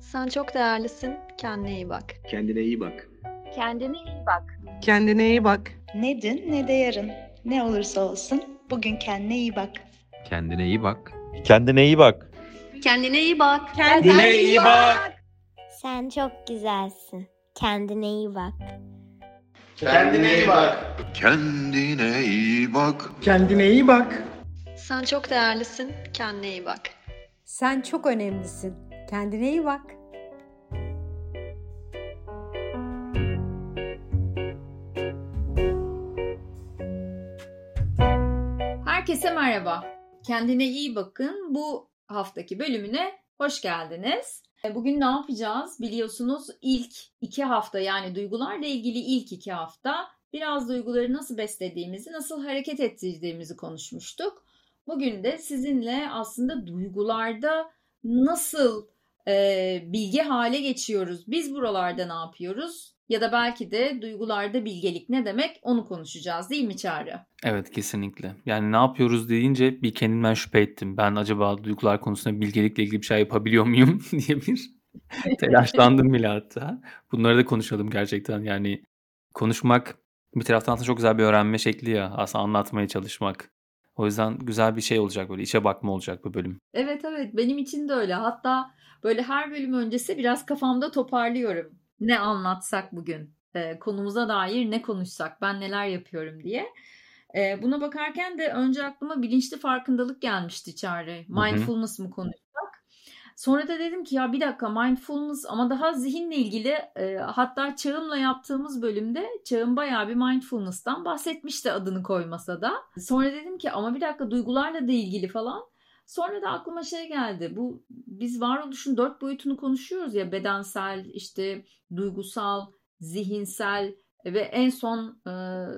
Sen çok değerlisin. Kendine iyi bak. Kendine iyi bak. Kendine iyi bak. Kendine iyi bak. Ne dün ne de yarın. Ne olursa olsun bugün kendine iyi bak. Kendine iyi bak. Kendine iyi bak. Kendine iyi bak. Kendine iyi bak. Sen çok güzelsin. Kendine iyi bak. Kendine iyi bak. Kendine iyi bak. Kendine iyi bak. Sen çok değerlisin. Kendine iyi bak. Sen çok önemlisin. Kendine iyi bak. Herkese merhaba. Kendine iyi bakın. Bu haftaki bölümüne hoş geldiniz. E, Bugün ne yapacağız? Biliyorsunuz ilk iki hafta yani duygularla ilgili ilk iki hafta biraz duyguları nasıl beslediğimizi, nasıl hareket ettirdiğimizi konuşmuştuk. Bugün de sizinle aslında duygularda nasıl e, bilge hale geçiyoruz? Biz buralarda ne yapıyoruz? Ya da belki de duygularda bilgelik ne demek onu konuşacağız değil mi Çağrı? Evet kesinlikle. Yani ne yapıyoruz deyince bir kendimden şüphe ettim. Ben acaba duygular konusunda bilgelikle ilgili bir şey yapabiliyor muyum diye bir telaşlandım bile hatta. Bunları da konuşalım gerçekten. Yani konuşmak bir taraftan aslında çok güzel bir öğrenme şekli ya. Aslında anlatmaya çalışmak. O yüzden güzel bir şey olacak böyle içe bakma olacak bu bölüm. Evet evet benim için de öyle. Hatta böyle her bölüm öncesi biraz kafamda toparlıyorum. Ne anlatsak bugün? Ee, konumuza dair ne konuşsak? Ben neler yapıyorum diye. Ee, buna bakarken de önce aklıma bilinçli farkındalık gelmişti Çağrı. Mindfulness mı konuşsak? Sonra da dedim ki ya bir dakika mindfulness ama daha zihinle ilgili e, hatta Çağım'la yaptığımız bölümde Çağım bayağı bir mindfulness'tan bahsetmişti adını koymasa da. Sonra dedim ki ama bir dakika duygularla da ilgili falan. Sonra da aklıma şey geldi. Bu biz varoluşun dört boyutunu konuşuyoruz ya bedensel, işte duygusal, zihinsel ve en son e,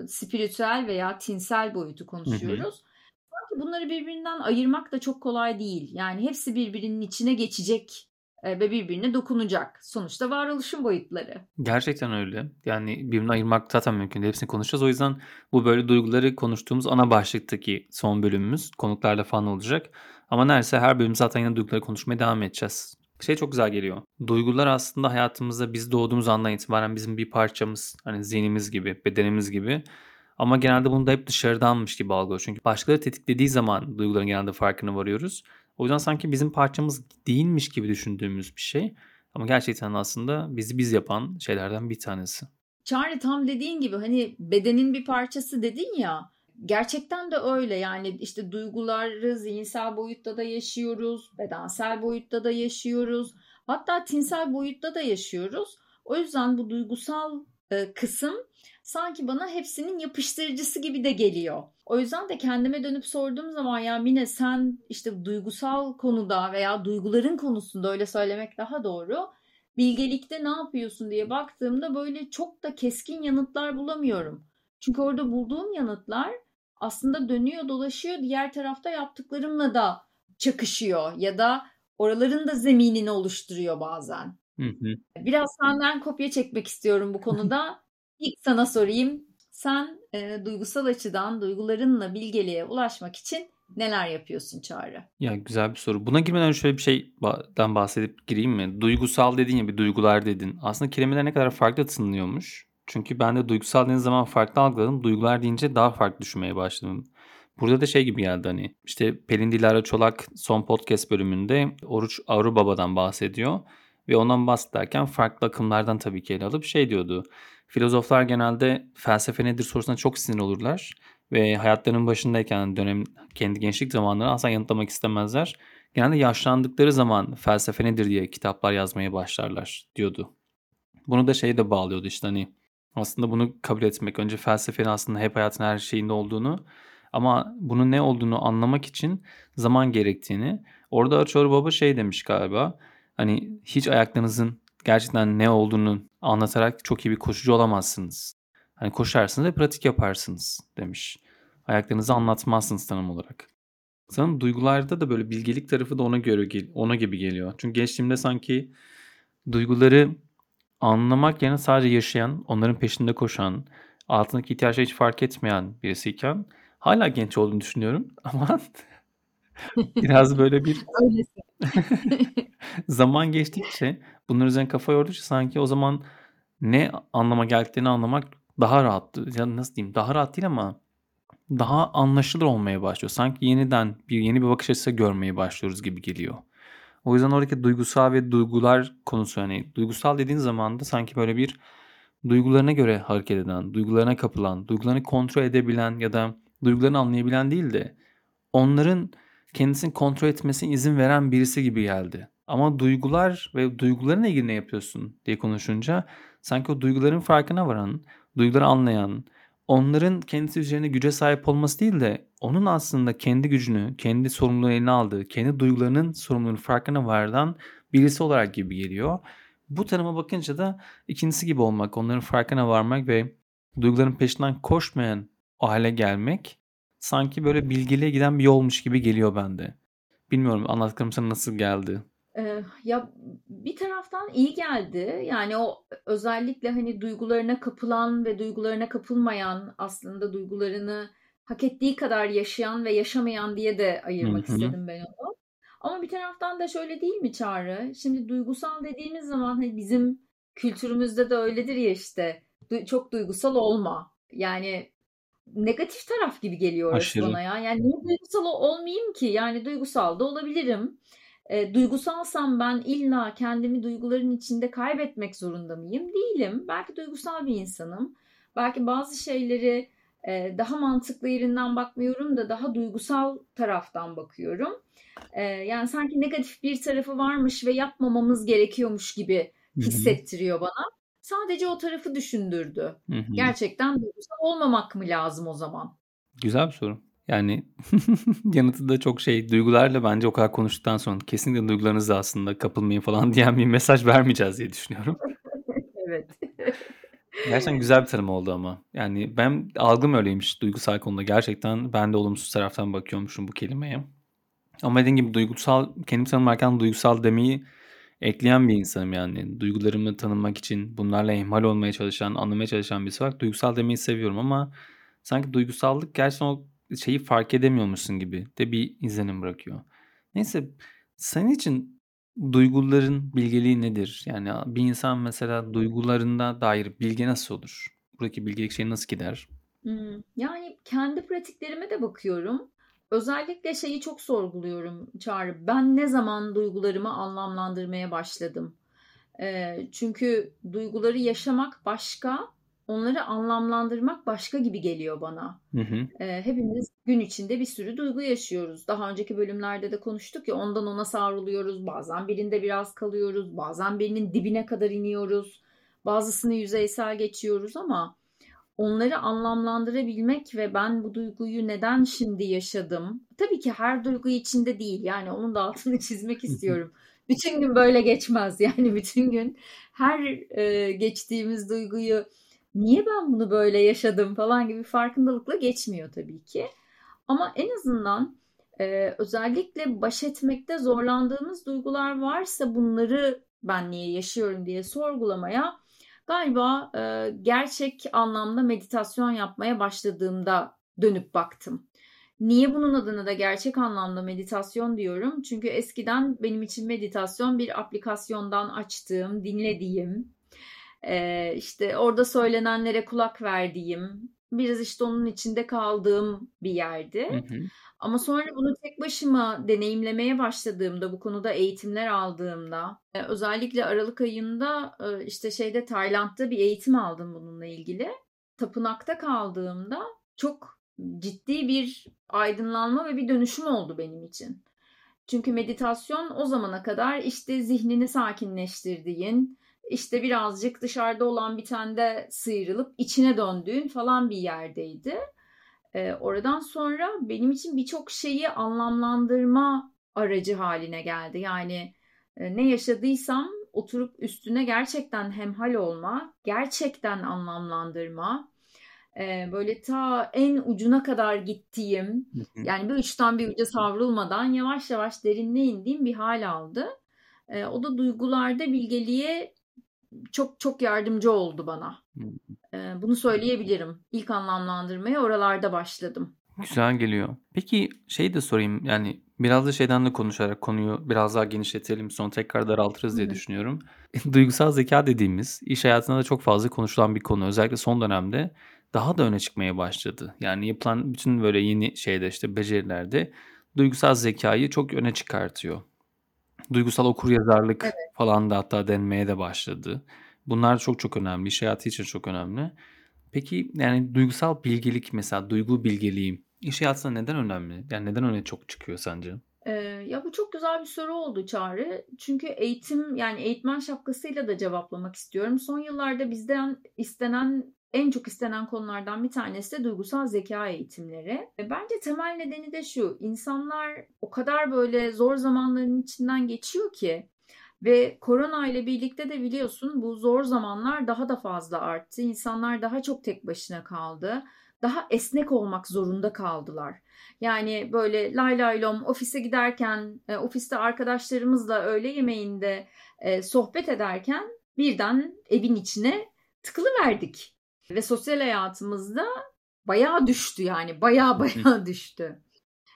spiritüel veya tinsel boyutu konuşuyoruz. Sanki bunları birbirinden ayırmak da çok kolay değil. Yani hepsi birbirinin içine geçecek e, ve birbirine dokunacak. Sonuçta varoluşun boyutları. Gerçekten öyle. Yani birbirine ayırmak zaten mümkün değil. Hepsini konuşacağız. O yüzden bu böyle duyguları konuştuğumuz ana başlıktaki son bölümümüz konuklarla falan olacak. Ama neredeyse her bölüm zaten yine duyguları konuşmaya devam edeceğiz. Şey çok güzel geliyor. Duygular aslında hayatımızda biz doğduğumuz andan itibaren bizim bir parçamız. Hani zihnimiz gibi, bedenimiz gibi. Ama genelde bunu da hep dışarıdanmış gibi algılıyoruz. Çünkü başkaları tetiklediği zaman duyguların genelde farkına varıyoruz. O yüzden sanki bizim parçamız değilmiş gibi düşündüğümüz bir şey. Ama gerçekten aslında bizi biz yapan şeylerden bir tanesi. Çağrı tam dediğin gibi hani bedenin bir parçası dedin ya. Gerçekten de öyle yani işte duyguları zihinsel boyutta da yaşıyoruz, bedensel boyutta da yaşıyoruz, hatta tinsel boyutta da yaşıyoruz. O yüzden bu duygusal e, kısım sanki bana hepsinin yapıştırıcısı gibi de geliyor. O yüzden de kendime dönüp sorduğum zaman ya Mine sen işte duygusal konuda veya duyguların konusunda öyle söylemek daha doğru. Bilgelikte ne yapıyorsun diye baktığımda böyle çok da keskin yanıtlar bulamıyorum. Çünkü orada bulduğum yanıtlar aslında dönüyor dolaşıyor diğer tarafta yaptıklarımla da çakışıyor ya da oraların da zeminini oluşturuyor bazen. Hı hı. Biraz senden kopya çekmek istiyorum bu konuda. İlk sana sorayım. Sen e, duygusal açıdan duygularınla bilgeliğe ulaşmak için neler yapıyorsun Çağrı? Ya güzel bir soru. Buna girmeden şöyle bir şeyden bahsedip gireyim mi? Duygusal dedin ya bir duygular dedin. Aslında kelimeler ne kadar farklı tınlıyormuş. Çünkü ben de duygusal dediğin zaman farklı algıladım. Duygular deyince daha farklı düşünmeye başladım. Burada da şey gibi geldi hani işte Pelin Dilara Çolak son podcast bölümünde Oruç Avrubaba'dan bahsediyor. Ve ondan bahsederken farklı akımlardan tabii ki ele alıp şey diyordu. Filozoflar genelde felsefe nedir sorusuna çok sinir olurlar. Ve hayatlarının başındayken dönem kendi gençlik zamanlarını asla yanıtlamak istemezler. Genelde yaşlandıkları zaman felsefe nedir diye kitaplar yazmaya başlarlar diyordu. Bunu da şeye de bağlıyordu işte hani aslında bunu kabul etmek. Önce felsefenin aslında hep hayatın her şeyinde olduğunu ama bunun ne olduğunu anlamak için zaman gerektiğini. Orada Açor Baba şey demiş galiba. Hani hiç ayaklarınızın gerçekten ne olduğunu anlatarak çok iyi bir koşucu olamazsınız. Hani koşarsınız ve pratik yaparsınız demiş. Ayaklarınızı anlatmazsınız tanım olarak. Sanırım duygularda da böyle bilgelik tarafı da ona göre ona gibi geliyor. Çünkü gençliğimde sanki duyguları anlamak yerine sadece yaşayan, onların peşinde koşan, altındaki ihtiyaçları hiç fark etmeyen birisiyken hala genç olduğunu düşünüyorum ama biraz böyle bir zaman geçtikçe bunların üzerine kafa yordukça sanki o zaman ne anlama geldiklerini anlamak daha rahattı. Ya nasıl diyeyim? Daha rahat değil ama daha anlaşılır olmaya başlıyor. Sanki yeniden bir yeni bir bakış açısı görmeye başlıyoruz gibi geliyor. O yüzden oradaki duygusal ve duygular konusu hani duygusal dediğin zaman da sanki böyle bir duygularına göre hareket eden, duygularına kapılan, duygularını kontrol edebilen ya da duygularını anlayabilen değil de onların kendisini kontrol etmesine izin veren birisi gibi geldi. Ama duygular ve duygularına ilgili ne yapıyorsun diye konuşunca sanki o duyguların farkına varan, duyguları anlayan, onların kendisi üzerine güce sahip olması değil de onun aslında kendi gücünü, kendi sorumluluğunu eline aldığı, kendi duygularının sorumluluğunu farkına varan birisi olarak gibi geliyor. Bu tanıma bakınca da ikincisi gibi olmak, onların farkına varmak ve duyguların peşinden koşmayan o hale gelmek sanki böyle bilgiliğe giden bir yolmuş gibi geliyor bende. Bilmiyorum anlattıklarım sana nasıl geldi? Ee, ya bir taraftan iyi geldi. Yani o özellikle hani duygularına kapılan ve duygularına kapılmayan aslında duygularını hak ettiği kadar yaşayan ve yaşamayan diye de ayırmak Hı hı. istedim ben onu. Ama bir taraftan da şöyle değil mi Çağrı? Şimdi duygusal dediğimiz zaman hani bizim kültürümüzde de öyledir ya işte du- çok duygusal olma. Yani negatif taraf gibi geliyor Aşırı. bana ya. Yani niye duygusal olmayayım ki? Yani duygusal da olabilirim. E, duygusalsam ben illa kendimi duyguların içinde kaybetmek zorunda mıyım? Değilim. Belki duygusal bir insanım. Belki bazı şeyleri daha mantıklı yerinden bakmıyorum da daha duygusal taraftan bakıyorum. E, yani sanki negatif bir tarafı varmış ve yapmamamız gerekiyormuş gibi hissettiriyor bana. Sadece o tarafı düşündürdü. Gerçekten duygusal olmamak mı lazım o zaman? Güzel bir soru. Yani yanıtı da çok şey duygularla bence o kadar konuştuktan sonra kesinlikle duygularınızla aslında kapılmayın falan diyen bir mesaj vermeyeceğiz diye düşünüyorum. Evet. Gerçekten güzel bir tanım oldu ama. Yani ben algım öyleymiş duygusal konuda. Gerçekten ben de olumsuz taraftan bakıyormuşum bu kelimeye. Ama dediğim gibi duygusal, kendimi tanımlarken duygusal demeyi ekleyen bir insanım yani. Duygularımı tanımak için bunlarla ihmal olmaya çalışan, anlamaya çalışan birisi olarak duygusal demeyi seviyorum ama sanki duygusallık gerçekten o şeyi fark edemiyormuşsun gibi de bir izlenim bırakıyor. Neyse senin için duyguların bilgeliği nedir? Yani bir insan mesela duygularına dair bilgi nasıl olur? Buradaki bilgelik şeyi nasıl gider? Hmm, Yani kendi pratiklerime de bakıyorum. Özellikle şeyi çok sorguluyorum Çağrı. Ben ne zaman duygularımı anlamlandırmaya başladım? Çünkü duyguları yaşamak başka, onları anlamlandırmak başka gibi geliyor bana. Hı hı. Ee, hepimiz gün içinde bir sürü duygu yaşıyoruz. Daha önceki bölümlerde de konuştuk ya ondan ona savruluyoruz. Bazen birinde biraz kalıyoruz. Bazen birinin dibine kadar iniyoruz. Bazısını yüzeysel geçiyoruz ama onları anlamlandırabilmek ve ben bu duyguyu neden şimdi yaşadım? Tabii ki her duygu içinde değil. Yani onun da altını çizmek istiyorum. Bütün gün böyle geçmez. Yani bütün gün her e, geçtiğimiz duyguyu niye ben bunu böyle yaşadım falan gibi farkındalıkla geçmiyor tabii ki. Ama en azından e, özellikle baş etmekte zorlandığımız duygular varsa bunları ben niye yaşıyorum diye sorgulamaya galiba e, gerçek anlamda meditasyon yapmaya başladığımda dönüp baktım. Niye bunun adına da gerçek anlamda meditasyon diyorum? Çünkü eskiden benim için meditasyon bir aplikasyondan açtığım, dinlediğim, e, işte orada söylenenlere kulak verdiğim, biraz işte onun içinde kaldığım bir yerdi. Hı hı. Ama sonra bunu tek başıma deneyimlemeye başladığımda, bu konuda eğitimler aldığımda, özellikle Aralık ayında işte şeyde Tayland'da bir eğitim aldım bununla ilgili. Tapınakta kaldığımda çok ciddi bir aydınlanma ve bir dönüşüm oldu benim için. Çünkü meditasyon o zamana kadar işte zihnini sakinleştirdiğin, işte birazcık dışarıda olan bitende sıyrılıp içine döndüğün falan bir yerdeydi. Ee, oradan sonra benim için birçok şeyi anlamlandırma aracı haline geldi. Yani e, ne yaşadıysam oturup üstüne gerçekten hemhal olma, gerçekten anlamlandırma, e, böyle ta en ucuna kadar gittiğim, yani bir uçtan bir uca savrulmadan yavaş yavaş derinliğe indiğim bir hal aldı. E, o da duygularda bilgeliğe çok çok yardımcı oldu bana. Eee, bunu söyleyebilirim. İlk anlamlandırmaya oralarda başladım. Güzel geliyor. Peki şeyi de sorayım, yani, biraz da şeyden de konuşarak konuyu biraz daha genişletelim, sonra tekrar daraltırız diye hı. düşünüyorum. Duygusal zekâ dediğimiz iş hayatında da çok fazla konuşulan bir konu. Özellikle son dönemde daha da öne çıkmaya başladı. Yani yapılan bütün böyle yeni şeyde, işte, becerilerde duygusal zekâyı çok öne çıkartıyor. Duygusal okuryazarlık Evet. falan da hatta denmeye de başladı. Bunlar çok çok önemli. İş hayatı için çok önemli. Peki, yani, duygusal bilgelik mesela duygu bilgeliği iş hayatında neden önemli? Yani, neden öne çok çıkıyor sence? Eee, ya, bu çok güzel bir soru oldu Çağrı. Çünkü eğitim, yani, eğitmen şapkasıyla da cevaplamak istiyorum. Son yıllarda bizden istenen, en çok istenen konulardan bir tanesi de duygusal zekâ eğitimleri. E, bence temel nedeni de şu: İnsanlar o kadar böyle zor zamanların içinden geçiyor ki ve korona ile birlikte de biliyorsun bu zor zamanlar daha da fazla arttı. İnsanlar daha çok tek başına kaldı. Daha esnek olmak zorunda kaldılar. Yani, böyle lay lay lom ofise giderken, eee, ofiste arkadaşlarımızla öğle yemeğinde, eee, sohbet ederken birden evin içine tıkılıverdik ve sosyal hayatımız da bayağı düştü yani. Bayağı bayağı düştü.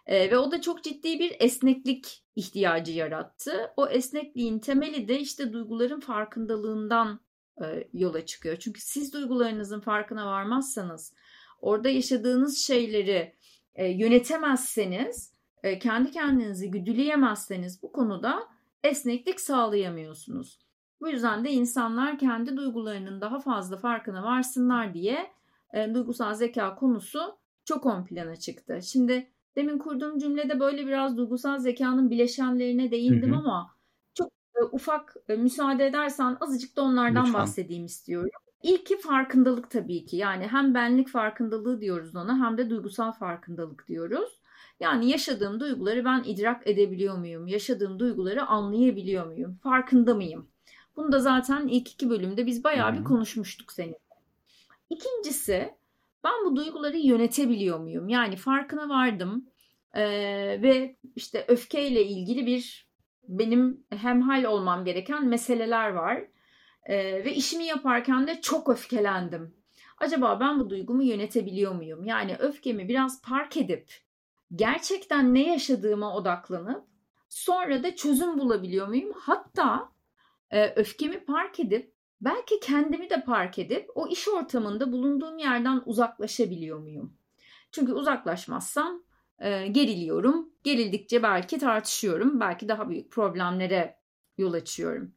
Eee, ve o da çok ciddi bir esneklik ihtiyacı yarattı. O esnekliğin temeli de, işte, duyguların farkındalığından, eee, yola çıkıyor. Çünkü siz duygularınızın farkına varmazsanız, orada yaşadığınız şeyleri, eee, yönetemezseniz, eee, kendi kendinizi güdüleyemezseniz bu konuda esneklik sağlayamıyorsunuz. Bu yüzden de insanlar kendi duygularının daha fazla farkına varsınlar diye, eee, duygusal zekâ konusu çok ön plana çıktı. Şimdi demin kurduğum cümlede böyle biraz duygusal zekânın bileşenlerine Hı değindim hı. ama çok, eee, ufak, eee, müsaade edersen azıcık da onlardan Lütfen. bahsedeyim istiyorum. İlki farkındalık tabii ki. Yani hem benlik farkındalığı diyoruz ona hem de duygusal farkındalık diyoruz. Yani yaşadığım duyguları ben idrak edebiliyor muyum? Yaşadığım duyguları anlayabiliyor muyum? Farkında mıyım? Bunu da zaten ilk 2 bölümde biz bayağı bir konuşmuştuk seninle. İkincisi, ben bu duyguları yönetebiliyor muyum? Yani farkına vardım, eee, ve, işte, öfkeyle ilgili bir benim hemhal olmam gereken meseleler var, eee, ve işimi yaparken de çok öfkelendim. Acaba ben bu duygumu yönetebiliyor muyum? Yani öfkemi biraz park edip gerçekten ne yaşadığıma odaklanıp sonra da çözüm bulabiliyor muyum? Hatta, eee, öfkemi park edip belki kendimi de park edip o iş ortamında bulunduğum yerden uzaklaşabiliyor muyum? Çünkü uzaklaşmazsam, eee, geriliyorum. Gerildikçe belki tartışıyorum. Belki daha büyük problemlere yol açıyorum.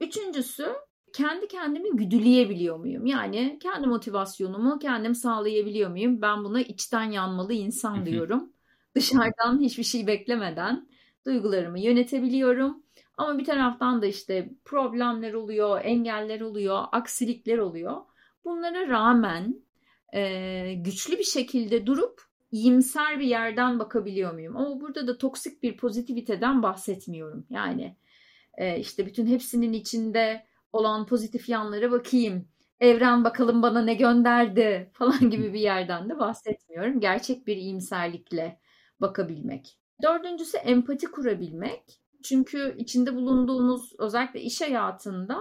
Üçüncüsü, kendi kendimi güdüleyebiliyor muyum? Yani kendi motivasyonumu kendim sağlayabiliyor muyum? Ben buna içten yanmalı insan diyorum. Dışarıdan hiçbir şey beklemeden duygularımı yönetebiliyorum. Ama bir taraftan da, işte, problemler oluyor, engeller oluyor, aksilikler oluyor. Bunlara rağmen, eee, güçlü bir şekilde durup iyimser bir yerden bakabiliyor muyum? Ama burada da toksik bir pozitiviteden bahsetmiyorum. Yani, eee, işte, bütün hepsinin içinde olan pozitif yanlara bakayım, evren bakalım bana ne gönderdi falan gibi bir yerden de bahsetmiyorum. Gerçek bir iyimserlikle bakabilmek. Dördüncüsü empati kurabilmek. Çünkü içinde bulunduğumuz özellikle iş hayatında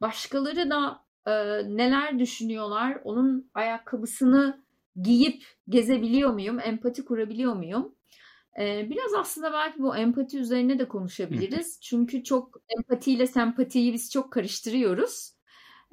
başkaları da, eee, neler düşünüyorlar, onun ayakkabısını giyip gezebiliyor muyum, empati kurabiliyor muyum? Eee, biraz aslında belki bu empati üzerine de konuşabiliriz. Çünkü çok empatiyle sempatiyi biz çok karıştırıyoruz.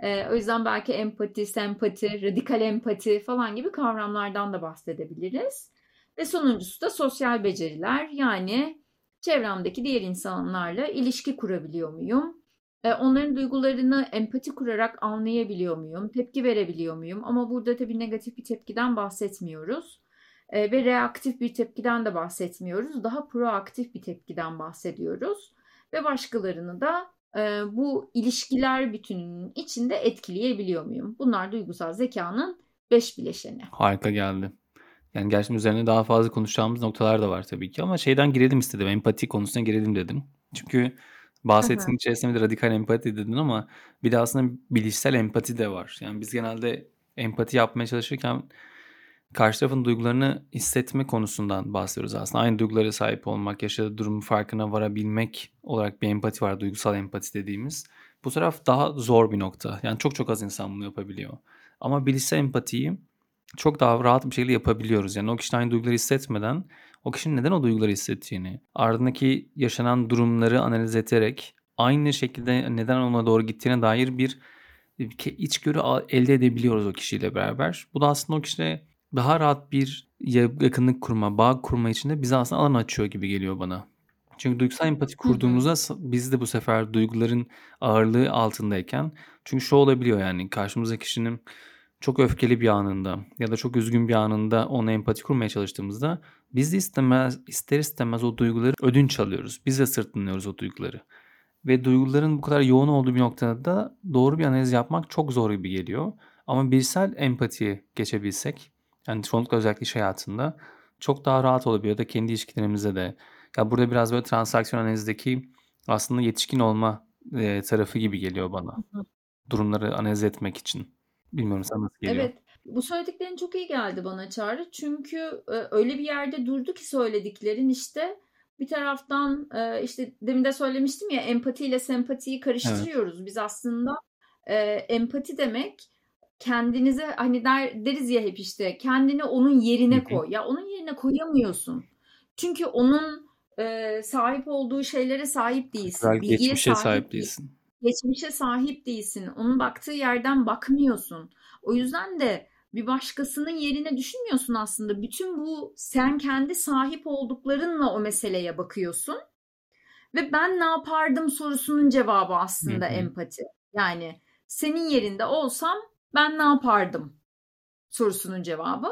Eee, o yüzden belki empati, sempati, radikal empati falan gibi kavramlardan da bahsedebiliriz. Ve sonuncusu da sosyal beceriler. Yani çevremdeki diğer insanlarla ilişki kurabiliyor muyum? Eee, onların duygularını empati kurarak anlayabiliyor muyum? Tepki verebiliyor muyum? Ama burada tabii negatif bir tepkiden bahsetmiyoruz, eee, ve reaktif bir tepkiden de bahsetmiyoruz. Daha proaktif bir tepkiden bahsediyoruz ve başkalarını da, eee, bu ilişkiler bütününün içinde etkileyebiliyor muyum? Bunlar duygusal zekânın 5 bileşeni. Harika geldi. Yani gerçekten üzerine daha fazla konuşacağımız noktalar da var tabii ki ama şeyden girelim istedim, empati konusuna girelim dedim. Çünkü bahsettiğin içerisinde bir de radikal empati dedin ama bir de aslında bilişsel empati de var. Yani biz genelde empati yapmaya çalışırken karşı tarafın duygularını hissetme konusundan bahsediyoruz aslında. Aynı duygulara sahip olmak, yaşadığı durumun farkına varabilmek olarak bir empati var, duygusal empati dediğimiz. Bu taraf daha zor bir nokta. Yani çok çok az insan bunu yapabiliyor. Ama bilişsel empatiyi çok daha rahat bir şekilde yapabiliyoruz. Yani o kişinin aynı duyguları hissetmeden o kişinin neden o duyguları hissettiğini, ardındaki yaşanan durumları analiz ederek aynı şekilde neden ona doğru gittiğine dair bir içgörü elde edebiliyoruz o kişiyle beraber. Bu da aslında o kişiyle daha rahat bir ya- yakınlık kurma, bağ kurma için de bize aslında alan açıyor gibi geliyor bana. Çünkü duygusal empati kurduğumuzda biz de bu sefer duyguların ağırlığı altındayken çünkü şu olabiliyor yani karşımızdaki kişinin çok öfkeli bir anında ya da çok üzgün bir anında ona empati kurmaya çalıştığımızda biz de istemez, ister istemez o duyguları ödünç alıyoruz. Biz de sırtlanıyoruz o duyguları. Ve duyguların bu kadar yoğun olduğu bir noktada da doğru bir analiz yapmak çok zor gibi geliyor. Ama bilsel empatiye geçebilsek, yani çoğunlukla özellikle iş hayatında çok daha rahat olabiliyor da kendi ilişkilerimizde de. Ya burada biraz böyle transaksiyon analizdeki aslında yetişkin olma tarafı gibi geliyor bana. Durumları analiz etmek için. Bilmiyorum sana nasıl geliyor? Evet, bu söylediklerin çok iyi geldi bana Çağrı. Çünkü e, öyle bir yerde durdu ki söylediklerin işte bir taraftan e, işte demin de söylemiştim ya empati ile sempatiyi karıştırıyoruz. Biz aslında e, empati demek kendinize hani der, deriz ya hep işte kendini onun yerine koy. Ya onun yerine koyamıyorsun. Çünkü onun e, sahip olduğu şeylere sahip değilsin. Kültürel Bilgiye sahip sahip değil değilsin. Geçmişe sahip değilsin. Onun baktığı yerden bakmıyorsun. O yüzden de bir başkasının yerine düşünmüyorsun aslında. Bütün bu sen kendi sahip olduklarınla o meseleye bakıyorsun. Ve ben ne yapardım sorusunun cevabı aslında hı. empati. Yani senin yerinde olsam ben ne yapardım sorusunun cevabı.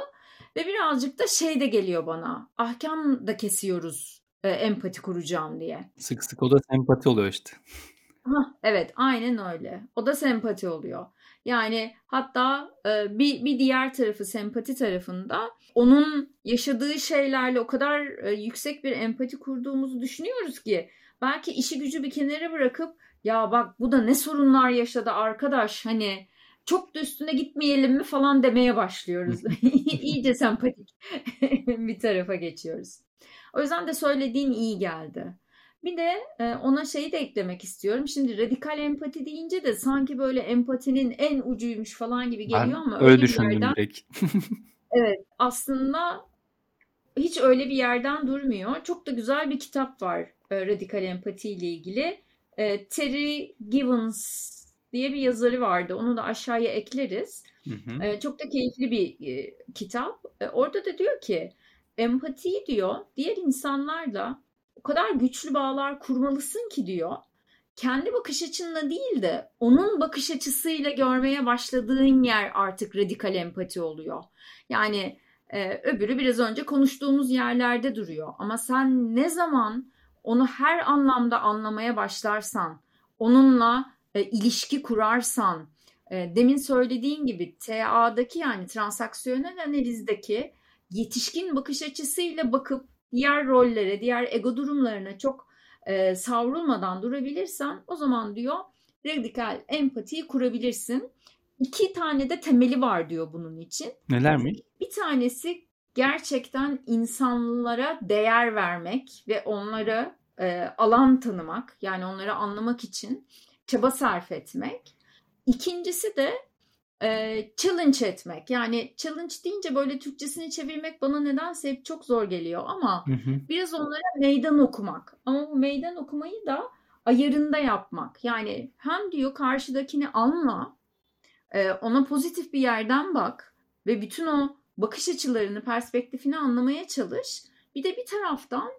Ve birazcık da şey de geliyor bana. Ahkam da kesiyoruz e, empati kuracağım diye. Sık sık o da sempati oluyor işte. Hah, evet aynen öyle. O da sempati oluyor. Yani hatta e, bir, bir diğer tarafı sempati tarafında onun yaşadığı şeylerle o kadar e, yüksek bir empati kurduğumuzu düşünüyoruz ki belki işi gücü bir kenara bırakıp ya bak bu da ne sorunlar yaşadı arkadaş hani çok da üstüne gitmeyelim mi falan demeye başlıyoruz. İyice sempatik bir tarafa geçiyoruz. O yüzden de söylediğin iyi geldi. Bir de e, ona şeyi de eklemek istiyorum. Şimdi radikal empati deyince de sanki böyle empatinin en ucuymuş falan gibi Ben geliyor ama öyle öyle düşündüm yerden direkt. evet aslında hiç öyle bir yerden durmuyor. Çok da güzel bir kitap var e, radikal empati ile ilgili. E, Terry Givens diye bir yazarı vardı. Onu da aşağıya ekleriz. Hı hı. Çok da keyifli bir kitap. Orada da diyor ki empatiyi diyor diğer insanlarla kadar güçlü bağlar kurmalısın ki diyor. Kendi bakış açınla değil de onun bakış açısıyla görmeye başladığın yer artık radikal empati oluyor. Yani e, öbürü biraz önce konuştuğumuz yerlerde duruyor. Ama sen ne zaman onu her anlamda anlamaya başlarsan, onunla e, ilişki kurarsan, e, demin söylediğin gibi TA'daki yani transaksiyonel analizdeki yetişkin bakış açısıyla bakıp diğer rollere, diğer ego durumlarına çok e, savrulmadan durabilirsen o zaman diyor radikal empatiyi kurabilirsin. İki tane de temeli var diyor bunun için. Neler mi? Bir tanesi gerçekten insanlara değer vermek ve onlara e, alan tanımak yani onları anlamak için çaba sarf etmek. İkincisi de e, challenge etmek. Yani challenge deyince böyle Türkçesini çevirmek bana nedense hep çok zor geliyor ama Hı hı. biraz onlara meydan okumak. Ama bu meydan okumayı da ayarında yapmak. Yani hem diyor karşıdakini anla, ona pozitif bir yerden bak ve bütün o bakış açılarını, perspektifini anlamaya çalış. Bir de bir taraftan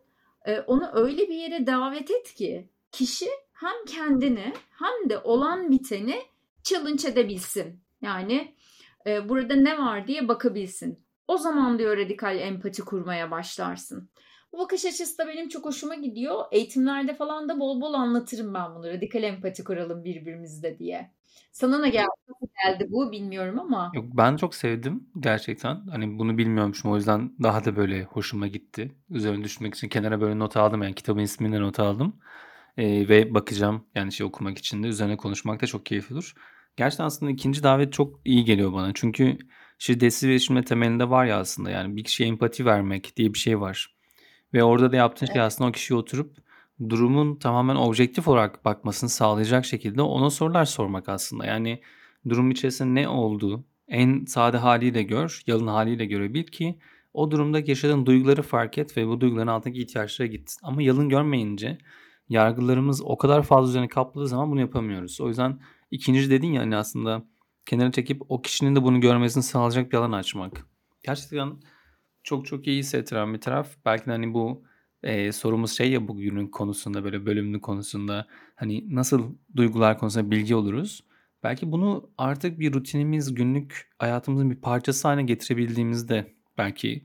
onu öyle bir yere davet et ki kişi hem kendini hem de olan biteni challenge edebilsin. Yani e, burada ne var diye bakabilsin. O zaman diyor radikal empati kurmaya başlarsın. Bu bakış açısı da benim çok hoşuma gidiyor. Eğitimlerde falan da bol bol anlatırım ben bunu. Radikal empati kuralım birbirimizle diye. Sana ne geldi, geldi bu bilmiyorum ama. Yok ben çok sevdim gerçekten. Hani bunu bilmiyormuşum o yüzden daha da böyle hoşuma gitti. Üzerine düşünmek için kenara böyle not aldım yani kitabın ismini de not aldım. Ee, ve bakacağım yani şey okumak için de üzerine konuşmak da çok keyifli olur. Gerçekten aslında ikinci davet çok iyi geliyor bana. Çünkü şiddetsiz iletişimde temelinde var ya aslında yani bir kişiye empati vermek diye bir şey var. Ve orada da yaptığın şey aslında o kişiye oturup durumun tamamen objektif olarak bakmasını sağlayacak şekilde ona sorular sormak aslında. Yani durum içerisinde ne olduğu en sade haliyle gör, yalın haliyle görebil ki o durumda yaşadığın duyguları fark et ve bu duyguların altındaki ihtiyaçlara git. Ama yalın görmeyince yargılarımız o kadar fazla üzerine kapladığı zaman bunu yapamıyoruz. O yüzden ikinci dedin ya hani aslında kenara çekip o kişinin de bunu görmesini sağlayacak bir alan açmak. Gerçekten çok çok iyi hissettiren bir taraf. Belki de hani bu e, sorumuz şey ya bugünün konusunda böyle bölümlü konusunda hani nasıl duygular konusunda bilgi oluruz. Belki bunu artık bir rutinimiz, günlük hayatımızın bir parçası haline getirebildiğimizde belki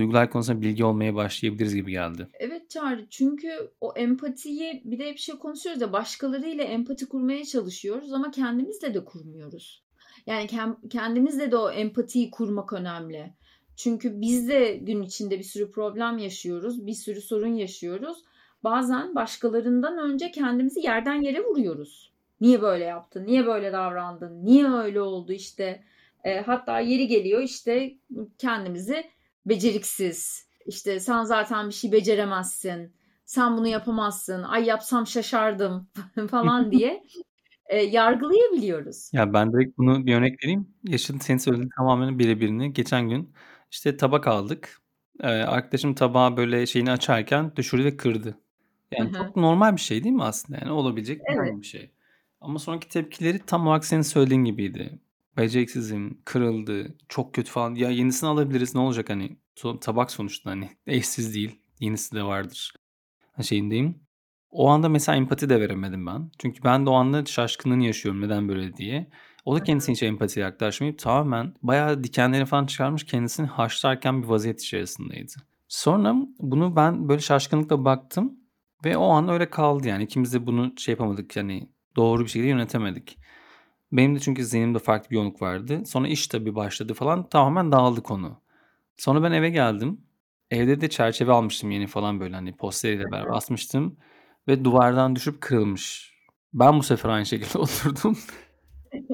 duygular konusunda bilgi olmaya başlayabiliriz gibi geldi. Evet Çağrı çünkü o empatiyi bir de hep şey konuşuyoruz ya başkalarıyla empati kurmaya çalışıyoruz ama kendimizle de kurmuyoruz. Yani kendimizle de o empatiyi kurmak önemli. Çünkü biz de gün içinde bir sürü problem yaşıyoruz, bir sürü sorun yaşıyoruz. Bazen başkalarından önce kendimizi yerden yere vuruyoruz. Niye böyle yaptın? Niye böyle davrandın? Niye öyle oldu işte? E, hatta yeri geliyor işte kendimizi beceriksiz. İşte sen zaten bir şey beceremezsin. Sen bunu yapamazsın. Ay yapsam şaşardım falan diye e, yargılayabiliyoruz. Ya ben direkt bunu bir örnek vereyim. Yaşın senin söylediğin tamamen birebirini. Geçen gün işte tabak aldık. Ee, arkadaşım tabağı böyle şeyini açarken düşürdü ve kırdı. Yani çok normal bir şey değil mi aslında? Yani olabilecek Evet. bir şey. Ama sonraki tepkileri tam olarak senin söylediğin gibiydi. Beceriksizim, kırıldı, çok kötü falan. Ya yenisini alabiliriz ne olacak hani tabak sonuçta hani eşsiz değil. Yenisi de vardır. Şeyindeyim. O anda mesela empati de veremedim ben. Çünkü ben de o anda şaşkınlığını yaşıyorum neden böyle diye. O da kendisine hiç empati yaklaşmayıp tamamen bayağı dikenleri falan çıkarmış kendisini haşlarken bir vaziyet içerisindeydi. Sonra bunu ben böyle şaşkınlıkla baktım ve o an öyle kaldı yani ikimiz de bunu şey yapamadık yani doğru bir şekilde yönetemedik. Benim de çünkü zihnimde farklı bir yoğunluk vardı. Sonra iş tabii başladı falan tamamen dağıldı konu. Sonra ben eve geldim. Evde de çerçeve almıştım yeni falan böyle hani posteriyle beraber asmıştım. Ve duvardan düşüp kırılmış. Ben bu sefer aynı şekilde oturdum.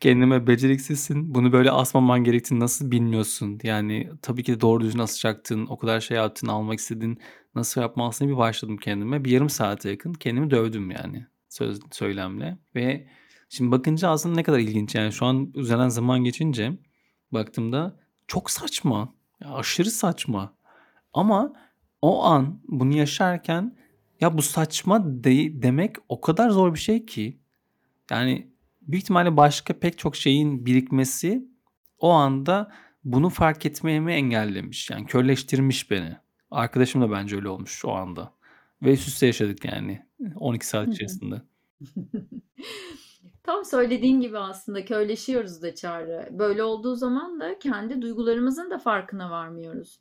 Kendime beceriksizsin. Bunu böyle asmaman gerektiğini nasıl bilmiyorsun? Yani tabii ki de doğru düzgün asacaktın. O kadar şey yaptın, almak istedin. Nasıl yapmalısın bir başladım kendime. Bir yarım saate yakın kendimi dövdüm yani söz, söylemle. Ve şimdi bakınca aslında ne kadar ilginç. Yani şu an üzerinden zaman geçince baktığımda çok saçma. Ya aşırı saçma. Ama o an bunu yaşarken ya bu saçma de demek o kadar zor bir şey ki. Yani büyük ihtimalle başka pek çok şeyin birikmesi o anda bunu fark etmemi engellemiş. Yani körleştirmiş beni. Arkadaşım da bence öyle olmuş o anda. Ve üst üste yaşadık yani 12 saat içerisinde. Tam söylediğin gibi aslında körleşiyoruz da Çağrı. Böyle olduğu zaman da kendi duygularımızın da farkına varmıyoruz.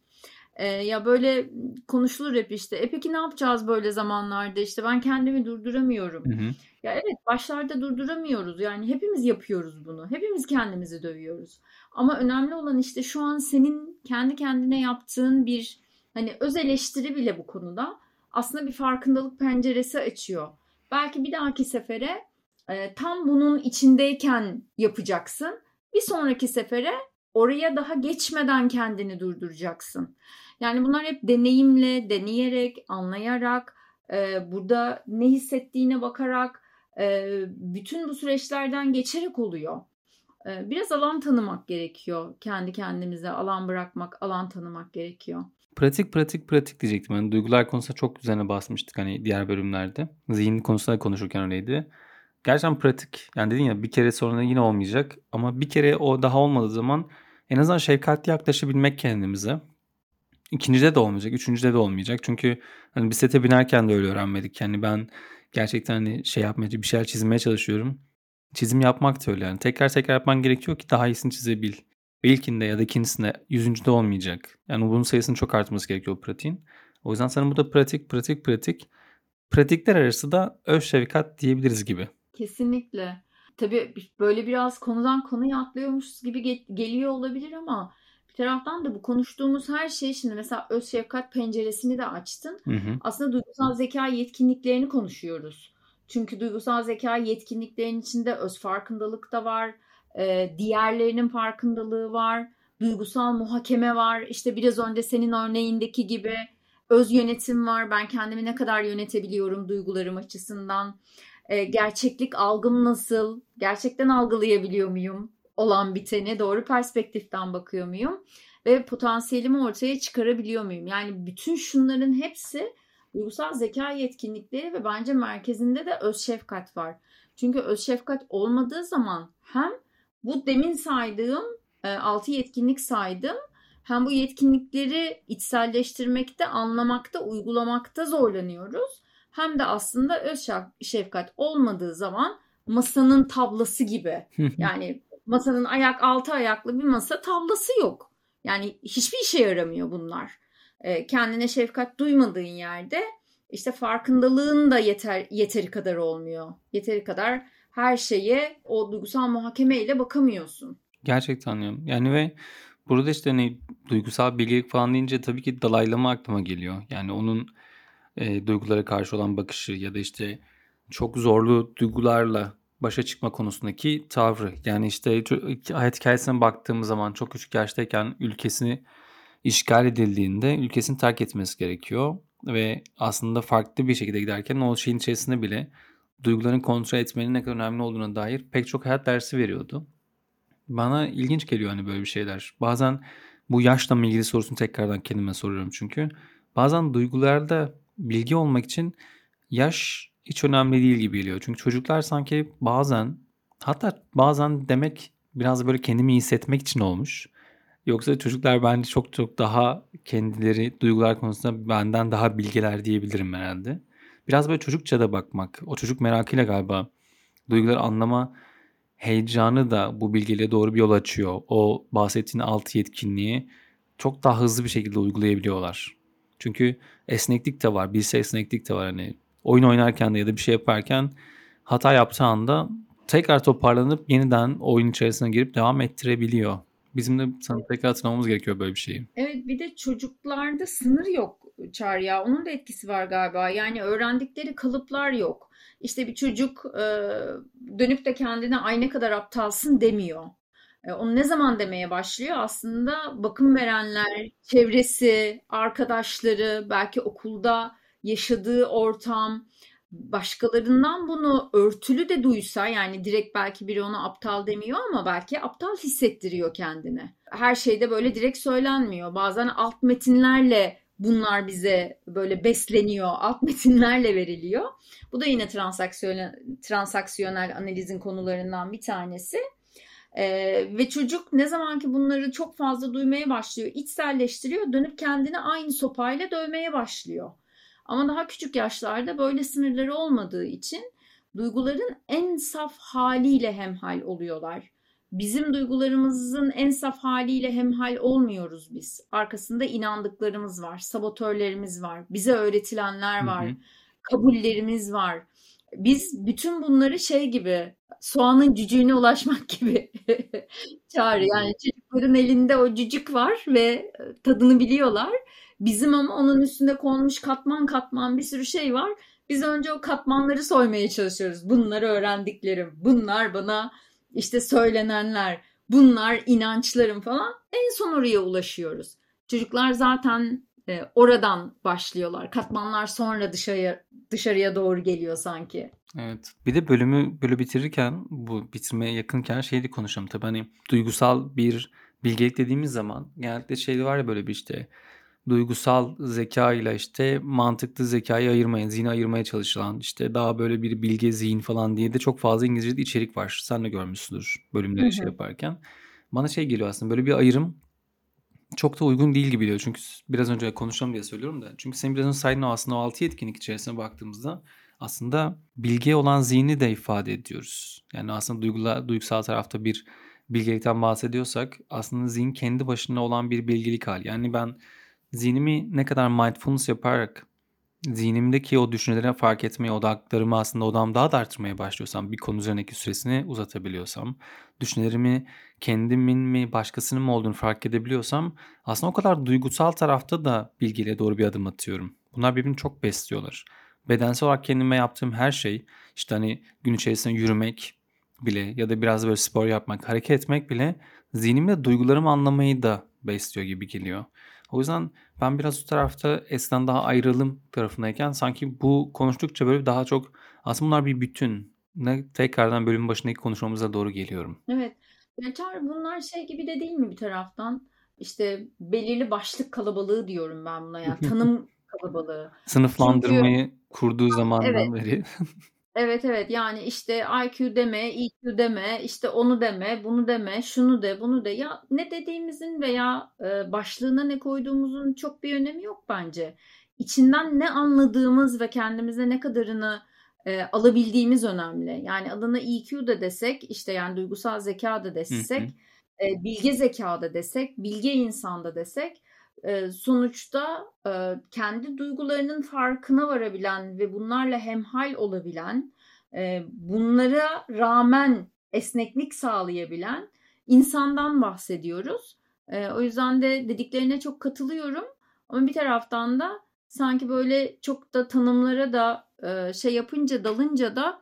Ee, ya böyle konuşulur hep işte. E peki ne yapacağız böyle zamanlarda? İşte ben kendimi durduramıyorum. Hı hı. Ya evet başlarda durduramıyoruz. Yani hepimiz yapıyoruz bunu. Hepimiz kendimizi dövüyoruz. Ama önemli olan işte şu an senin kendi kendine yaptığın bir hani öz eleştiri bile bu konuda aslında bir farkındalık penceresi açıyor. Belki bir dahaki sefere e, tam bunun içindeyken yapacaksın. Bir sonraki sefere oraya daha geçmeden kendini durduracaksın. Yani bunlar hep deneyimle, deneyerek, anlayarak, e, burada ne hissettiğine bakarak, e, bütün bu süreçlerden geçerek oluyor. E, biraz alan tanımak gerekiyor. Kendi kendimize alan bırakmak, alan tanımak gerekiyor. Pratik pratik pratik diyecektim. Yani duygular konusunda çok üzerine basmıştık hani diğer bölümlerde. Zihin konusunda konuşurken öyleydi. Gerçekten pratik. Yani dedin ya bir kere sonra yine olmayacak. Ama bir kere o daha olmadığı zaman en azından şefkatli yaklaşabilmek kendimize. İkincide de olmayacak, üçüncüde de olmayacak. Çünkü hani bisiklete binerken de öyle öğrenmedik. Yani ben gerçekten hani şey yapmaya, bir şeyler çizmeye çalışıyorum. Çizim yapmak da öyle yani. Tekrar tekrar yapman gerekiyor ki daha iyisini çizebil. Ve ilkinde ya da ikincisinde yüzüncüde olmayacak. Yani bunun sayısının çok artması gerekiyor pratiğin. O yüzden sana bu da pratik, pratik, pratik. Pratikler arası da öz şefkat diyebiliriz gibi. Kesinlikle. Tabii böyle biraz konudan konuya atlıyormuşuz gibi ge- geliyor olabilir ama bir taraftan da bu konuştuğumuz her şey şimdi mesela öz şefkat penceresini de açtın. Hı hı. Aslında duygusal zeka yetkinliklerini konuşuyoruz. Çünkü duygusal zeka yetkinliklerinin içinde öz farkındalık da var, e, diğerlerinin farkındalığı var, duygusal muhakeme var. İşte biraz önce senin örneğindeki gibi öz yönetim var. Ben kendimi ne kadar yönetebiliyorum duygularım açısından. E, gerçeklik algım nasıl? Gerçekten algılayabiliyor muyum? Olan biteni doğru perspektiften bakıyor muyum? Ve potansiyelimi ortaya çıkarabiliyor muyum? Yani bütün şunların hepsi duygusal zeka yetkinlikleri ve bence merkezinde de öz şefkat var. Çünkü öz şefkat olmadığı zaman hem bu demin saydığım 6 yetkinlik saydım hem bu yetkinlikleri içselleştirmekte, anlamakta, uygulamakta zorlanıyoruz. Hem de aslında öz şefkat olmadığı zaman masanın tablası gibi. Yani masanın ayak altı ayaklı bir masa tablası yok. Yani hiçbir işe yaramıyor bunlar. Kendine şefkat duymadığın yerde işte farkındalığın da yeter yeteri kadar olmuyor. Yeteri kadar her şeye o duygusal muhakeme ile bakamıyorsun. Gerçekten anlıyorum. Yani ve burada işte hani duygusal bilgelik falan deyince tabii ki dalaylama aklıma geliyor. Yani onun e, duygulara karşı olan bakışı ya da işte çok zorlu duygularla başa çıkma konusundaki tavrı. Yani işte hayat hikayesine baktığımız zaman çok küçük yaştayken ülkesini işgal edildiğinde ülkesini terk etmesi gerekiyor. Ve aslında farklı bir şekilde giderken o şeyin içerisinde bile duygularını kontrol etmenin ne kadar önemli olduğuna dair pek çok hayat dersi veriyordu. Bana ilginç geliyor hani böyle bir şeyler. Bazen bu yaşla ilgili sorusunu tekrardan kendime soruyorum çünkü. Bazen duygularda bilgi olmak için yaş hiç önemli değil gibi geliyor. Çünkü çocuklar sanki bazen hatta bazen demek biraz böyle kendimi hissetmek için olmuş. Yoksa çocuklar bence çok çok daha kendileri duygular konusunda benden daha bilgeler diyebilirim herhalde. Biraz böyle çocukça da bakmak, o çocuk merakıyla galiba duyguları anlama heyecanı da bu bilgeliğe doğru bir yol açıyor. O bahsettiğin altı yetkinliği çok daha hızlı bir şekilde uygulayabiliyorlar. Çünkü esneklik de var, bilse esneklik de var. Hani oyun oynarken de ya da bir şey yaparken hata yaptığı anda tekrar toparlanıp yeniden oyun içerisine girip devam ettirebiliyor. Bizim de sana tekrar hatırlamamız gerekiyor böyle bir şeyi. Evet bir de çocuklarda sınır yok Çağrı ya. Onun da etkisi var galiba. Yani öğrendikleri kalıplar yok. İşte bir çocuk e, dönüp de kendine ay ne kadar aptalsın demiyor. E, onu ne zaman demeye başlıyor? Aslında bakım verenler, çevresi, arkadaşları, belki okulda yaşadığı ortam, başkalarından bunu örtülü de duysa yani direkt belki biri ona aptal demiyor ama belki aptal hissettiriyor kendini. Her şeyde böyle direkt söylenmiyor. Bazen alt metinlerle bunlar bize böyle besleniyor, alt metinlerle veriliyor. Bu da yine transaksiyonel, transaksiyonel analizin konularından bir tanesi. Ee, ve çocuk ne zaman ki bunları çok fazla duymaya başlıyor, içselleştiriyor, dönüp kendini aynı sopayla dövmeye başlıyor. Ama daha küçük yaşlarda böyle sınırları olmadığı için duyguların en saf haliyle hemhal oluyorlar. Bizim duygularımızın en saf haliyle hemhal olmuyoruz biz. Arkasında inandıklarımız var, sabotörlerimiz var, bize öğretilenler var, kabullerimiz var. Biz bütün bunları şey gibi soğanın cücüğüne ulaşmak gibi çağrı. Yani çocukların elinde o cücük var ve tadını biliyorlar Bizim ama onun üstünde konmuş katman katman bir sürü şey var. Biz önce o katmanları soymaya çalışıyoruz. Bunları öğrendiklerim, bunlar bana işte söylenenler, bunlar inançlarım falan. En son oraya ulaşıyoruz. Çocuklar zaten e, oradan başlıyorlar. Katmanlar sonra dışarıya dışarıya doğru geliyor sanki. Evet. Bir de bölümü böyle bitirirken bu bitirmeye yakınken şeydi konuşalım. Tabii hani duygusal bir bilgelik dediğimiz zaman genellikle şey var ya böyle bir işte duygusal zeka ile işte mantıklı zekayı ayırmaya, zihni ayırmaya çalışılan işte daha böyle bir bilge zihin falan diye de çok fazla İngilizce'de içerik var. Sen de görmüşsündür bölümleri şey yaparken. Bana şey geliyor aslında böyle bir ayrım çok da uygun değil gibi geliyor. Çünkü biraz önce konuşalım diye söylüyorum da. Çünkü senin biraz önce saydığın o aslında o 6 yetkinlik içerisine baktığımızda aslında bilge olan zihni de ifade ediyoruz. Yani aslında duygula, duygusal tarafta bir bilgelikten bahsediyorsak aslında zihin kendi başına olan bir bilgelik hali. Yani ben zihnimi ne kadar mindfulness yaparak zihnimdeki o düşünceleri fark etmeye, odaklarımı aslında odam daha da arttırmaya başlıyorsam, bir konu üzerindeki süresini uzatabiliyorsam, düşüncelerimi kendimin mi başkasının mı olduğunu fark edebiliyorsam aslında o kadar duygusal tarafta da bilgiyle doğru bir adım atıyorum. Bunlar birbirini çok besliyorlar. Bedensel olarak kendime yaptığım her şey işte hani gün içerisinde yürümek bile ya da biraz böyle spor yapmak, hareket etmek bile zihnimde duygularımı anlamayı da besliyor gibi geliyor. O yüzden ben biraz o tarafta eskiden daha ayrılım tarafındayken sanki bu konuştukça böyle daha çok aslında bunlar bir bütün. Ne tekrardan bölümün başındaki konuşmamıza doğru geliyorum. Evet. Çağrı bunlar şey gibi de değil mi bir taraftan? İşte belirli başlık kalabalığı diyorum ben buna ya. Tanım kalabalığı. Çünkü Sınıflandırmayı kurduğu zamandan evet. beri. Evet evet yani işte IQ deme, EQ deme, işte onu deme, bunu deme, şunu de, bunu de. Ya ne dediğimizin veya başlığına ne koyduğumuzun çok bir önemi yok bence. İçinden ne anladığımız ve kendimize ne kadarını alabildiğimiz önemli. Yani adına EQ de desek, işte yani duygusal zeka da Hı desek, hı. e, bilge zeka da desek, bilge insan da desek, sonuçta kendi duygularının farkına varabilen ve bunlarla hemhal olabilen, bunlara rağmen esneklik sağlayabilen insandan bahsediyoruz. O yüzden de dediklerine çok katılıyorum. Ama bir taraftan da sanki böyle çok da tanımlara da şey yapınca dalınca da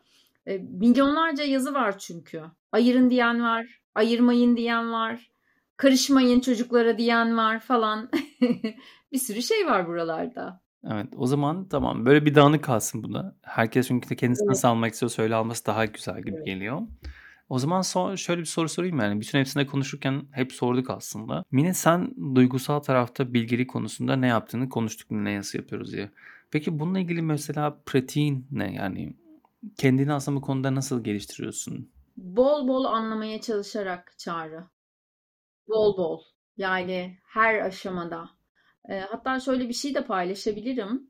milyonlarca yazı var çünkü. Ayırın diyen var, ayırmayın diyen var, karışmayın çocuklara diyen var falan. bir sürü şey var buralarda. Evet, o zaman tamam. Böyle bir dağınık kalsın bu da. Herkes çünkü de kendisi Evet. nasıl almak istiyorsa öyle alması daha güzel gibi Evet. geliyor. O zaman son, şöyle bir soru sorayım yani. Bütün hepsine konuşurken hep sorduk aslında. Mine sen duygusal tarafta bilgilik konusunda ne yaptığını konuştuk ne nasıl yapıyoruz diye. Peki bununla ilgili mesela pratiğin ne yani? Kendini aslında bu konuda nasıl geliştiriyorsun? Bol bol anlamaya çalışarak çağrı. Bol bol. Yani her aşamada. E, hatta şöyle bir şey de paylaşabilirim.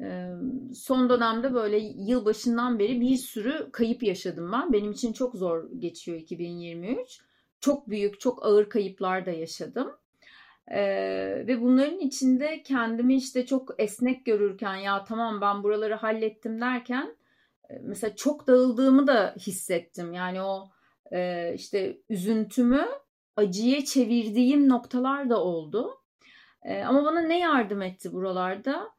E, son dönemde böyle yılbaşından beri bir sürü kayıp yaşadım ben. Benim için çok zor geçiyor 2023. Çok büyük, çok ağır kayıplar da yaşadım. E, ve bunların içinde kendimi işte çok esnek görürken ya tamam ben buraları hallettim derken e, mesela çok dağıldığımı da hissettim. Yani o e, işte üzüntümü acıya çevirdiğim noktalar da oldu. E, ama bana ne yardım etti buralarda?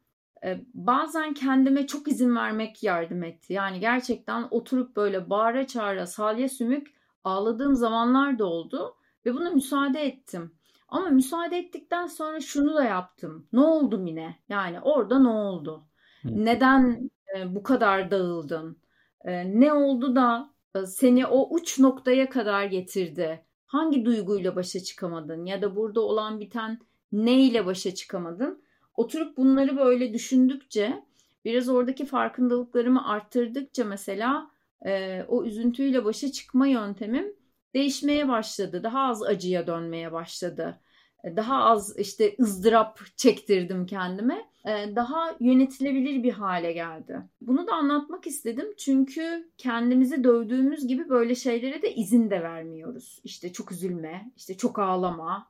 E, bazen kendime çok izin vermek yardım etti. Yani gerçekten oturup böyle bağıra çağıra salya sümük ağladığım zamanlar da oldu ve buna müsaade ettim. Ama müsaade ettikten sonra şunu da yaptım. Ne oldu Mine? Yani orada ne oldu? Hı. Neden e, bu kadar dağıldın? E, ne oldu da e, seni o uç noktaya kadar getirdi? Hangi duyguyla başa çıkamadın? Ya da burada olan biten neyle başa çıkamadın? Oturup bunları böyle düşündükçe, biraz oradaki farkındalıklarımı arttırdıkça mesela e, o üzüntüyle başa çıkma yöntemim değişmeye başladı. Daha az acıya dönmeye başladı. E, Daha az işte ızdırap çektirdim kendime. E, Daha yönetilebilir bir hale geldi. Bunu da anlatmak istedim çünkü kendimizi dövdüğümüz gibi böyle şeylere de izin de vermiyoruz. İşte çok üzülme, işte çok ağlama,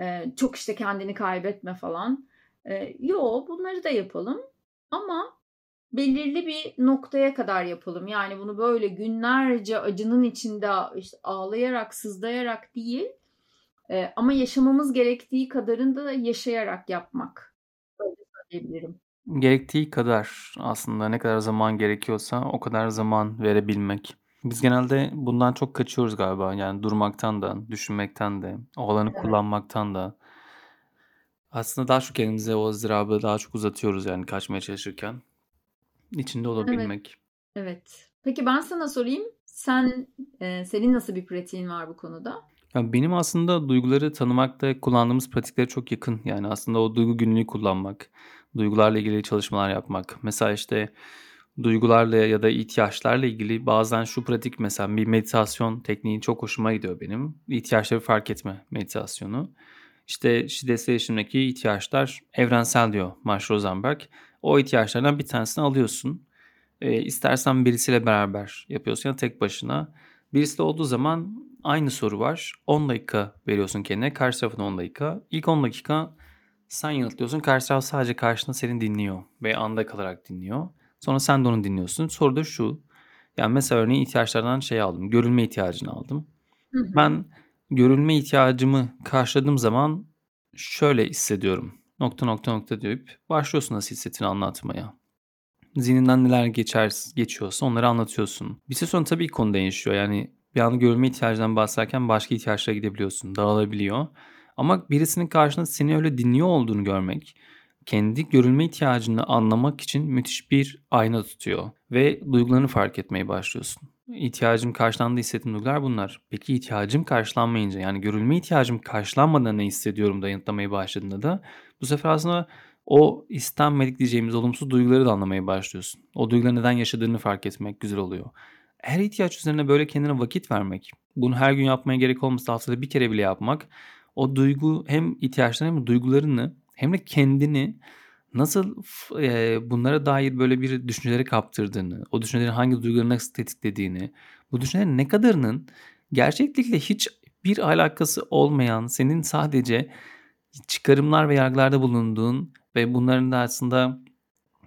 e, çok işte kendini kaybetme falan. E, Yo bunları da yapalım ama belirli bir noktaya kadar yapalım. Yani bunu böyle günlerce acının içinde işte ağlayarak, sızlayarak değil ama yaşamamız gerektiği kadarını da yaşayarak yapmak. Öyle söyleyebilirim. Gerektiği kadar aslında ne kadar zaman gerekiyorsa o kadar zaman verebilmek. Biz genelde bundan çok kaçıyoruz galiba. Yani durmaktan da, düşünmekten de, o alanı Evet. kullanmaktan da. Aslında daha çok kendimize o ızdırabı daha çok uzatıyoruz yani kaçmaya çalışırken. İçinde Evet. olabilmek. Evet. Peki ben sana sorayım. Sen e, senin nasıl bir pratiğin var bu konuda? Ya benim aslında duyguları tanımakta kullandığımız pratiklere çok yakın. Yani aslında o duygu günlüğü kullanmak, duygularla ilgili çalışmalar yapmak. Mesela işte duygularla ya da ihtiyaçlarla ilgili bazen şu pratik mesela bir meditasyon tekniği çok hoşuma gidiyor benim. İhtiyaçları fark etme meditasyonu. İşte şiddetsiz iletişimdeki ihtiyaçlar evrensel diyor Marsh Rosenberg. O ihtiyaçlardan bir tanesini alıyorsun. E, istersen birisiyle beraber yapıyorsun ya tek başına. Birisi de olduğu zaman aynı soru var. 10 dakika veriyorsun kendine. Karşı tarafına 10 dakika. İlk 10 dakika sen yanıtlıyorsun. Karşı taraf sadece karşında seni dinliyor. Ve anda kalarak dinliyor. Sonra sen de onu dinliyorsun. Soru da şu. Yani mesela örneğin ihtiyaçlardan şey aldım. Görülme ihtiyacını aldım. Hı hı. Ben görülme ihtiyacımı karşıladığım zaman şöyle hissediyorum. Nokta nokta nokta deyip başlıyorsun nasıl hissettiğini anlatmaya. Zihninden neler geçer, geçiyorsa onları anlatıyorsun. Bir süre sonra tabii konu değişiyor. Yani bir anda görülme ihtiyacından bahsederken başka ihtiyaçlara gidebiliyorsun. Dağılabiliyor. Ama birisinin karşında seni öyle dinliyor olduğunu görmek, kendi görülme ihtiyacını anlamak için müthiş bir ayna tutuyor ve duygularını fark etmeye başlıyorsun. İhtiyacım karşılandı hissettiğim duygular bunlar. Peki ihtiyacım karşılanmayınca yani görülme ihtiyacım karşılanmadan ne hissediyorum da yanıtlamaya başladığında da bu sefer aslında o istenmedik diyeceğimiz olumsuz duyguları da anlamaya başlıyorsun. O duyguları neden yaşadığını fark etmek güzel oluyor. Her ihtiyaç üzerine böyle kendine vakit vermek, bunu her gün yapmaya gerek olmasa haftada bir kere bile yapmak, o duygu hem ihtiyaçlarını hem duygularını hem de kendini nasıl eee, bunlara dair böyle bir düşüncelere kaptırdığını, o düşüncelerin hangi duyguları nasıl tetiklediğini, bu düşüncelerin ne kadarının gerçeklikle hiç bir alakası olmayan, senin sadece çıkarımlar ve yargılarda bulunduğun ve bunların da aslında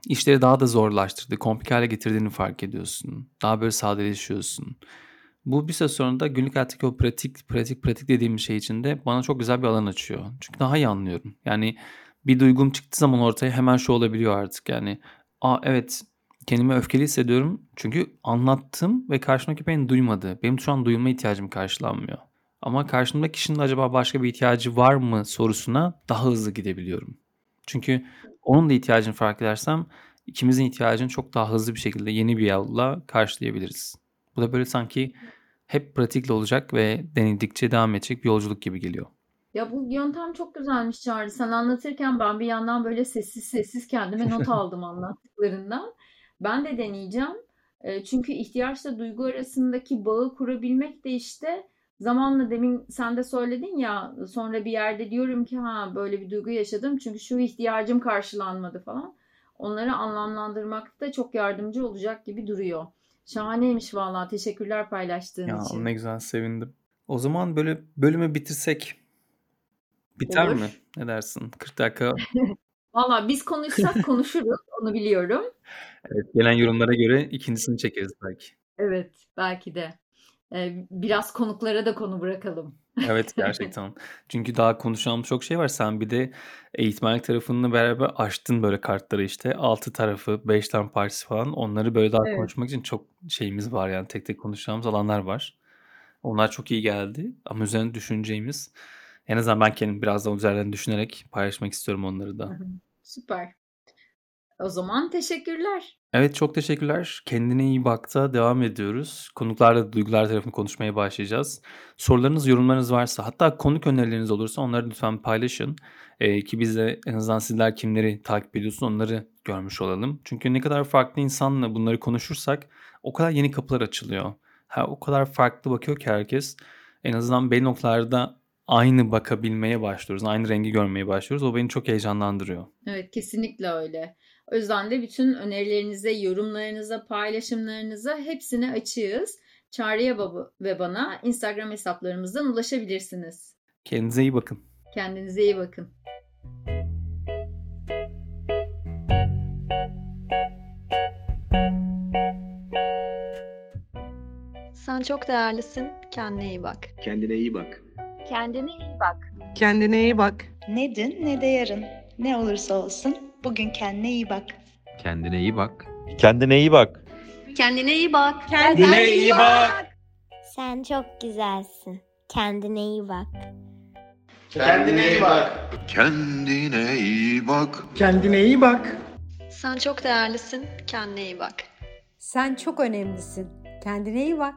işleri daha da zorlaştırdığı, komplike hale getirdiğini fark ediyorsun. Daha böyle sadeleşiyorsun. Bu bir süre sonra da günlük hayattaki o pratik, pratik, pratik dediğim şey için de bana çok güzel bir alan açıyor. Çünkü daha iyi anlıyorum. Yani bir duygum çıktığı zaman ortaya hemen şu olabiliyor artık yani. Aa evet kendimi öfkeli hissediyorum çünkü anlattım ve karşımdaki beni duymadı. Benim şu an duyulma ihtiyacım karşılanmıyor. Ama karşımdaki kişinin acaba başka bir ihtiyacı var mı sorusuna daha hızlı gidebiliyorum. Çünkü onun da ihtiyacını fark edersem ikimizin ihtiyacını çok daha hızlı bir şekilde yeni bir yolla karşılayabiliriz. Bu da böyle sanki hep pratikle olacak ve denedikçe devam edecek bir yolculuk gibi geliyor. Ya bu yöntem çok güzelmiş Çağrı. Sen anlatırken ben bir yandan böyle sessiz sessiz kendime not aldım anlattıklarından. Ben de deneyeceğim. Çünkü ihtiyaçla duygu arasındaki bağı kurabilmek de işte zamanla demin sen de söyledin ya sonra bir yerde diyorum ki ha böyle bir duygu yaşadım çünkü şu ihtiyacım karşılanmadı falan. Onları anlamlandırmakta da çok yardımcı olacak gibi duruyor. Şahaneymiş vallahi. Teşekkürler paylaştığın Ya için. ne güzel sevindim. O zaman böyle bölümü bitirsek biter Olur. mi? Ne dersin? 40 dakika. Valla biz konuşsak konuşuruz. Onu biliyorum. Evet, gelen yorumlara göre ikincisini çekeriz belki. Evet, belki de. Ee, biraz konuklara da konu bırakalım. Evet gerçekten. Çünkü daha konuşacağımız çok şey var. Sen bir de eğitmenlik tarafını beraber açtın böyle kartları işte. 6 tarafı, 5 tane partisi falan. Onları böyle daha Evet. konuşmak için çok şeyimiz var yani. Tek tek konuşacağımız alanlar var. Onlar çok iyi geldi. Ama üzerine düşüneceğimiz en azından ben kendim biraz da üzerinden düşünerek paylaşmak istiyorum onları da. Süper. O zaman teşekkürler. Evet çok teşekkürler. Kendine iyi bakta devam ediyoruz. Konuklarla duygular tarafını konuşmaya başlayacağız. Sorularınız, yorumlarınız varsa hatta konuk önerileriniz olursa onları lütfen paylaşın. Ee, ki biz de en azından sizler kimleri takip ediyorsun onları görmüş olalım. Çünkü ne kadar farklı insanla bunları konuşursak o kadar yeni kapılar açılıyor. Ha, o kadar farklı bakıyor ki herkes. En azından belli noktalarda aynı bakabilmeye başlıyoruz. Aynı rengi görmeye başlıyoruz. O beni çok heyecanlandırıyor. Evet, kesinlikle öyle. O yüzden de bütün önerilerinize, yorumlarınıza, paylaşımlarınıza hepsine açığız. Çağrı'ya baba- ve bana Instagram hesaplarımızdan ulaşabilirsiniz. Kendinize iyi bakın. Kendinize iyi bakın. Sen çok değerlisin. Kendine iyi bak. Kendine iyi bak. Kendine iyi bak. Kendine iyi bak. Ne dün ne de yarın. Ne olursa olsun bugün kendine iyi bak. Kendine iyi bak. Kendine iyi bak. Kendine iyi bak. Kendine iyi bak. Sen çok güzelsin. Kendine iyi bak. Kendine iyi bak. Kendine iyi bak. Kendine iyi bak. Sen çok değerlisin. Kendine iyi bak. Sen çok önemlisin. Kendine iyi bak.